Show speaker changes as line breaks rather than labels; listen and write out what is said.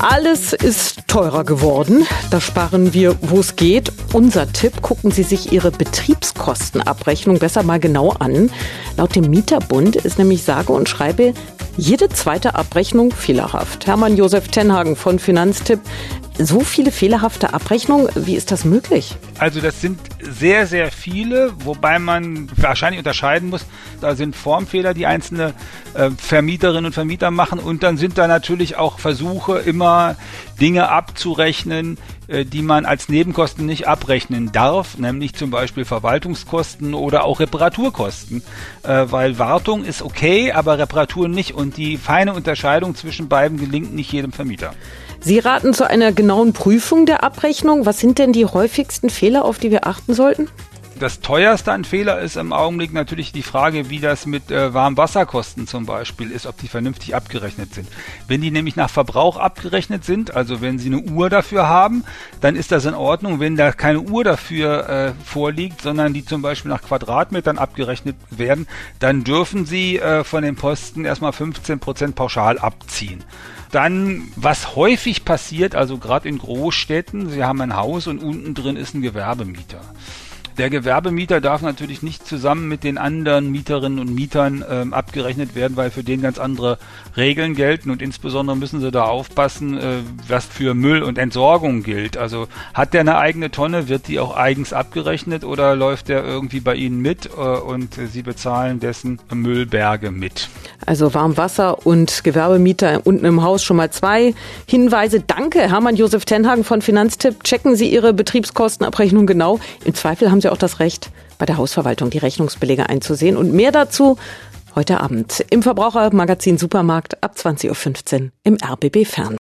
Alles ist teurer geworden. Da sparen wir, wo es geht. Unser Tipp, gucken Sie sich Ihre Betriebskostenabrechnung besser mal genau an. Laut dem Mieterbund ist nämlich sage und schreibe jede zweite Abrechnung fehlerhaft. Hermann Josef Tenhagen von Finanztipp. So viele fehlerhafte Abrechnungen, wie ist das möglich?
Also das sind sehr, sehr viele, wobei man wahrscheinlich unterscheiden muss, da sind Formfehler, die einzelne äh, Vermieterinnen und Vermieter machen und dann sind da natürlich auch Versuche, immer Dinge abzurechnen, äh, die man als Nebenkosten nicht abrechnen darf, nämlich zum Beispiel Verwaltungskosten oder auch Reparaturkosten, äh, weil Wartung ist okay, aber Reparatur nicht und die feine Unterscheidung zwischen beiden gelingt nicht jedem Vermieter.
Sie raten zu einer genauen Prüfung der Abrechnung. Was sind denn die häufigsten Fehler, auf die wir achten sollten?
Das teuerste an Fehler ist im Augenblick natürlich die Frage, wie das mit äh, Warmwasserkosten zum Beispiel ist, ob die vernünftig abgerechnet sind. Wenn die nämlich nach Verbrauch abgerechnet sind, also wenn Sie eine Uhr dafür haben, dann ist das in Ordnung. Wenn da keine Uhr dafür äh, vorliegt, sondern die zum Beispiel nach Quadratmetern abgerechnet werden, dann dürfen Sie äh, von den Posten erstmal 15% pauschal abziehen. Dann, was häufig passiert, also gerade in Großstädten, Sie haben ein Haus und unten drin ist ein Gewerbemieter. Der Gewerbemieter darf natürlich nicht zusammen mit den anderen Mieterinnen und Mietern ähm, abgerechnet werden, weil für den ganz andere Regeln gelten und insbesondere müssen sie da aufpassen, äh, was für Müll und Entsorgung gilt. Also hat der eine eigene Tonne, wird die auch eigens abgerechnet oder läuft der irgendwie bei Ihnen mit äh, und Sie bezahlen dessen Müllberge mit?
Also Warmwasser und Gewerbemieter unten im Haus schon mal zwei Hinweise. Danke, Hermann Josef Tenhagen von Finanztipp. Checken Sie Ihre Betriebskostenabrechnung genau. Im Zweifel haben Sie auch das Recht, bei der Hausverwaltung die Rechnungsbelege einzusehen. Und mehr dazu heute Abend im Verbrauchermagazin Supermarkt ab 20.15 Uhr im RBB Fern.